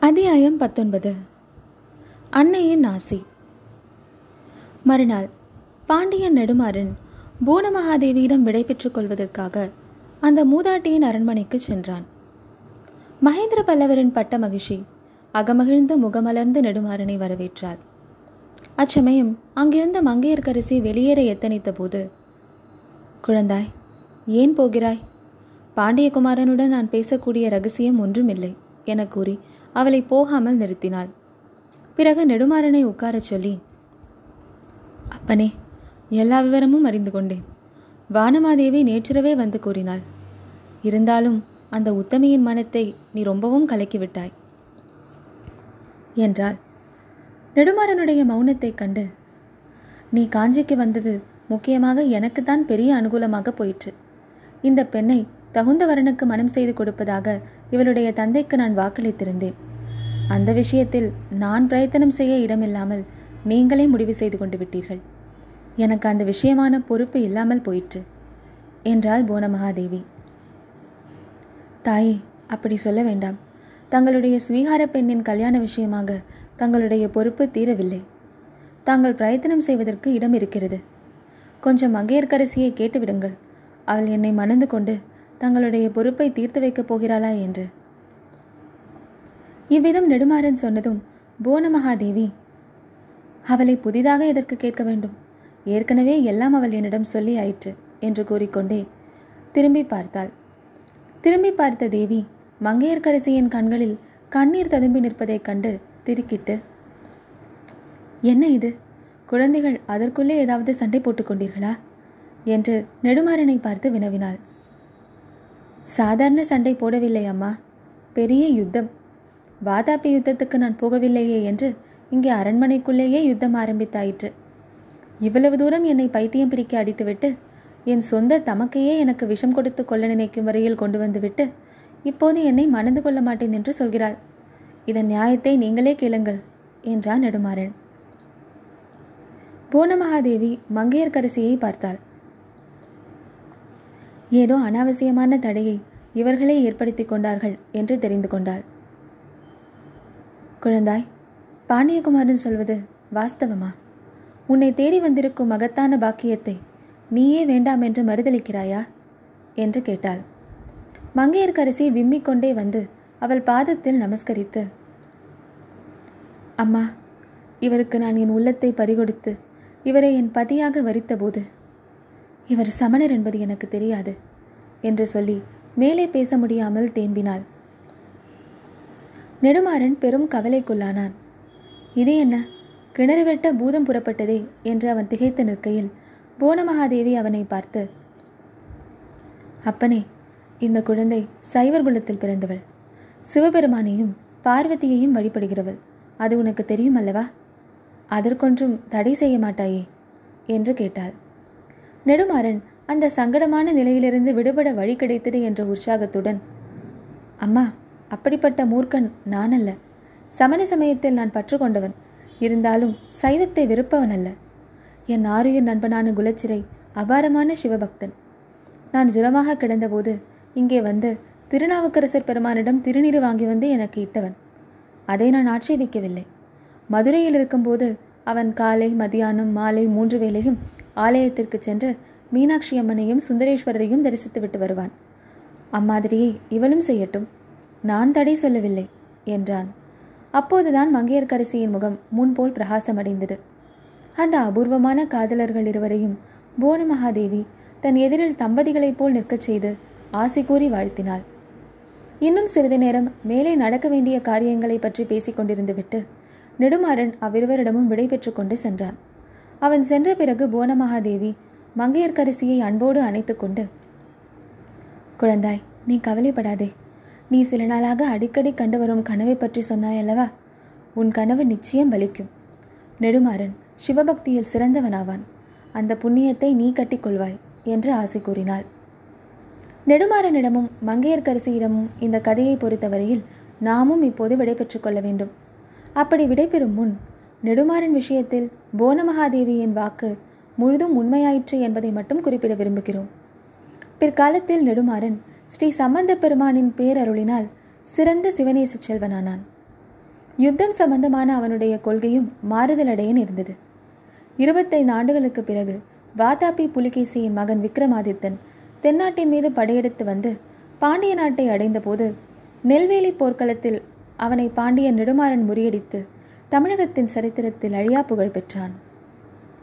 அத்தியாயம் பத்தொன்பது. அன்னையின் ஆசி மறுநாள் பாண்டியன் நெடுமாறன் பூனமகாதேவியிடம் விடை பெற்றுக் கொள்வதற்காக அந்த மூதாட்டியின் அரண்மனைக்கு சென்றான். மகேந்திர பல்லவரின் பட்ட மகிழ்ச்சி அகமகிழ்ந்து முகமலர்ந்து நெடுமாறனை வரவேற்றாள். அச்சமயம் அங்கிருந்த மங்கையர்க்கரசி வெளியேற எத்தனித்த போது குழந்தாய் ஏன் போகிறாய்? பாண்டியகுமாரனுடன் நான் பேசக்கூடிய ரகசியம் ஒன்றுமில்லை என கூறி அவளை போகாமல் நிறுத்தினாள். பிறகு நெடுமாறனை உட்காரச் சொல்லி அப்பனே எல்லா விவரமும் அறிந்து கொண்டேன். வானமாதேவி நேற்றிரவே வந்து கூறினாள் இருந்தாலும் அந்த உத்தமியின் மனத்தை நீ ரொம்பவும் கலக்கிவிட்டாய் என்றாள். நெடுமாறனுடைய மௌனத்தைக் கண்டு நீ காஞ்சிக்கு வந்தது முக்கியமாக எனக்குத்தான் பெரிய அனுகூலமாக போயிற்று. இந்த பெண்ணை தகுந்த வரனுக்கு மனம் செய்து கொடுப்பதாக இவளுடைய தந்தைக்கு நான் வாக்களித்திருந்தேன். அந்த விஷயத்தில் நான் பிரயத்தனம் செய்ய இடமில்லாமல் நீங்களே முடிவு செய்து கொண்டு விட்டீர்கள். எனக்கு அந்த விஷயமான பொறுப்பு இல்லாமல் போயிற்று என்றாள் போனமகாதேவி தாயே அப்படி சொல்ல வேண்டாம். தங்களுடைய ஸ்வீகார பெண்ணின் கல்யாண விஷயமாக தங்களுடைய பொறுப்பு தீரவில்லை. தாங்கள் பிரயத்தனம் செய்வதற்கு இடம் இருக்கிறது கொஞ்சம் மங்கையர்க்கரசியை கேட்டுவிடுங்கள். அவள் என்னை மணந்து கொண்டு தங்களுடைய பொறுப்பை தீர்த்து வைக்கப் போகிறாளா என்று. இவ்விதம் நெடுமாறன் சொன்னதும் புவனமகாதேவி அவளை புதிதாக எதற்கு கேட்க வேண்டும்? ஏற்கனவே எல்லாம் அவள் என்னிடம் சொல்லி ஆயிற்று என்று கூறிக்கொண்டே திரும்பி பார்த்தாள். திரும்பி பார்த்த தேவி மங்கையர்க்கரசியின் கண்களில் கண்ணீர் ததும்பி நிற்பதைக் கண்டு திருக்கிட்டு என்ன இது? குழந்தைகள் அதற்குள்ளே ஏதாவது சண்டை போட்டுக்கொண்டீர்களா என்று நெடுமாறனை பார்த்து வினவினாள். சாதாரண சண்டை போடவில்லை அம்மா. பெரிய யுத்தம். வாதாபி யுத்தத்துக்கு நான் போகவில்லையே என்று இங்கே அரண்மனைக்குள்ளேயே யுத்தம் ஆரம்பித்தாயிற்று. இவ்வளவு தூரம் என்னை பைத்தியம் பிடிக்க அடித்துவிட்டு என் சொந்த தமக்கையே எனக்கு விஷம் கொடுத்து கொள்ள நினைக்கும் வரையில் கொண்டு வந்துவிட்டு இப்போது என்னை மணந்து கொள்ள மாட்டேன் என்று சொல்கிறாள். இதன் நியாயத்தை நீங்களே கேளுங்கள் என்றான் நெடுமாறன். பூனமகாதேவி மங்கையர்க்கரசியை பார்த்தாள். ஏதோ அனாவசியமான தடையை இவர்களே ஏற்படுத்தி கொண்டார்கள் என்று தெரிந்து கொண்டாள். குழந்தாய் பாண்டியகுமாரன் சொல்வது வாஸ்தவமா? உன்னை தேடி வந்திருக்கும் மகத்தான பாக்கியத்தை நீயே வேண்டாம் என்று மறுதளிக்கிறாயா? என்று கேட்டாள். மங்கையர்க்கரசி விம்மிக் கொண்டே வந்து அவள் பாதத்தில் நமஸ்கரித்து அம்மா இவருக்கு நான் என் உள்ளத்தை பறிகொடுத்து இவரை என் பதியாக வரித்தபோது இவர் சமணர் என்பது எனக்கு தெரியாது என்று சொல்லி மேலே பேச முடியாமல் தேம்பினாள். நெடுமாறன் பெரும் கவலைக்குள்ளானான். இது என்ன? கிணறு வெட்ட பூதம் புறப்பட்டதே என்று அவன் திகைத்து நிற்கையில் போனமகாதேவி அவனை பார்த்து அப்பனே இந்த குழந்தை சைவர் குலத்தில் பிறந்தவள். சிவபெருமானையும் பார்வதியையும் வழிபடுகிறவள். அது உனக்கு தெரியும் அல்லவா? அதற்கொன்றும் தடை செய்ய மாட்டாயே? என்று கேட்டாள். நெடுமாறன் அந்த சங்கடமான நிலையிலிருந்து விடுபட வழி கிடைத்தது என்ற உற்சாகத்துடன் அம்மா அப்படிப்பட்ட மூர்க்கன் நான் அல்ல சமண சமயத்தில் நான் பற்று கொண்டவன் இருந்தாலும் சைவத்தை வெறுப்பவன் அல்ல என் ஆரியர் நண்பனான குலச்சிறை அபாரமான சிவபக்தன். நான் ஜுரமாக கிடந்தபோது இங்கே வந்து திருநாவுக்கரசர் பெருமானிடம் திருநீர் வாங்கி வந்து எனக்கு இட்டவன். அதை நான் ஆட்சேபிக்கவில்லை. மதுரையில் இருக்கும்போது அவன் காலை மதியானம் மாலை மூன்று வேளையும் ஆலயத்திற்கு சென்று மீனாட்சி அம்மனையும் சுந்தரேஸ்வரரையும் தரிசித்து விட்டு வருவான். அம்மாதிரியே இவளும் செய்யட்டும். நான் தடை சொல்லவில்லை என்றான். அப்போதுதான் மங்கையர்க்கரசியின் முகம் முன்போல் பிரகாசமடைந்தது. அந்த அபூர்வமான காதலர்கள் இருவரையும் போனமகாதேவி தன் எதிரில் தம்பதிகளைப் போல் நிற்கச் செய்து ஆசை கூறி வாழ்த்தினாள். இன்னும் சிறிது நேரம் மேலே நடக்க வேண்டிய காரியங்களை பற்றி பேசிக் கொண்டிருந்துவிட்டு நெடுமாறன் அவ்விருவரிடமும் விடை பெற்று கொண்டு சென்றான். அவன் சென்ற பிறகு புவனமகாதேவி மங்கையர்க்கரசியை அன்போடு அணைத்து கொண்டு குழந்தாய் நீ கவலைப்படாதே. நீ சில நாளாக அடிக்கடி கண்டு வரும் கனவை பற்றி சொன்னாய் அல்லவா உன் கனவு நிச்சயம் பலிக்கும். நெடுமாறன் சிவபக்தியில் சிறந்தவனாவான். அந்த புண்ணியத்தை நீ கட்டிக்கொள்வாய் என்று ஆசை கூறினாள். நெடுமாறனிடமும் மங்கையர்க்கரசியிடமும் இந்த கதையை பொறுத்தவரையில் நாமும் இப்போது விடைபெற்றுக் கொள்ள வேண்டும். அப்படி விடைபெறும் முன் நெடுமாறன் விஷயத்தில் போனமகாதேவியின் வாக்கு முழுதும் உண்மையாயிற்று என்பதை மட்டும் குறிப்பிட விரும்புகிறோம். பிற்காலத்தில் நெடுமாறன் ஸ்ரீ சம்பந்த பெருமானின் பேரருளினால் சிறந்த சிவநேச செல்வனானான். யுத்தம் சம்பந்தமான அவனுடைய கொள்கையும் மாறுதலடைய நேர்ந்தது இருபத்தைந்து ஆண்டுகளுக்கு பிறகு வாதாபி புலிகேசியின் மகன் விக்ரமாதித்தன் தென்னாட்டின் மீது படையெடுத்து வந்து பாண்டிய நாட்டை அடைந்தபோது நெல்வேலி போர்க்களத்தில் அவனை பாண்டிய நெடுமாறன் முறியடித்து தமிழகத்தின் சரித்திரத்தில் அழியா புகழ் பெற்றான்.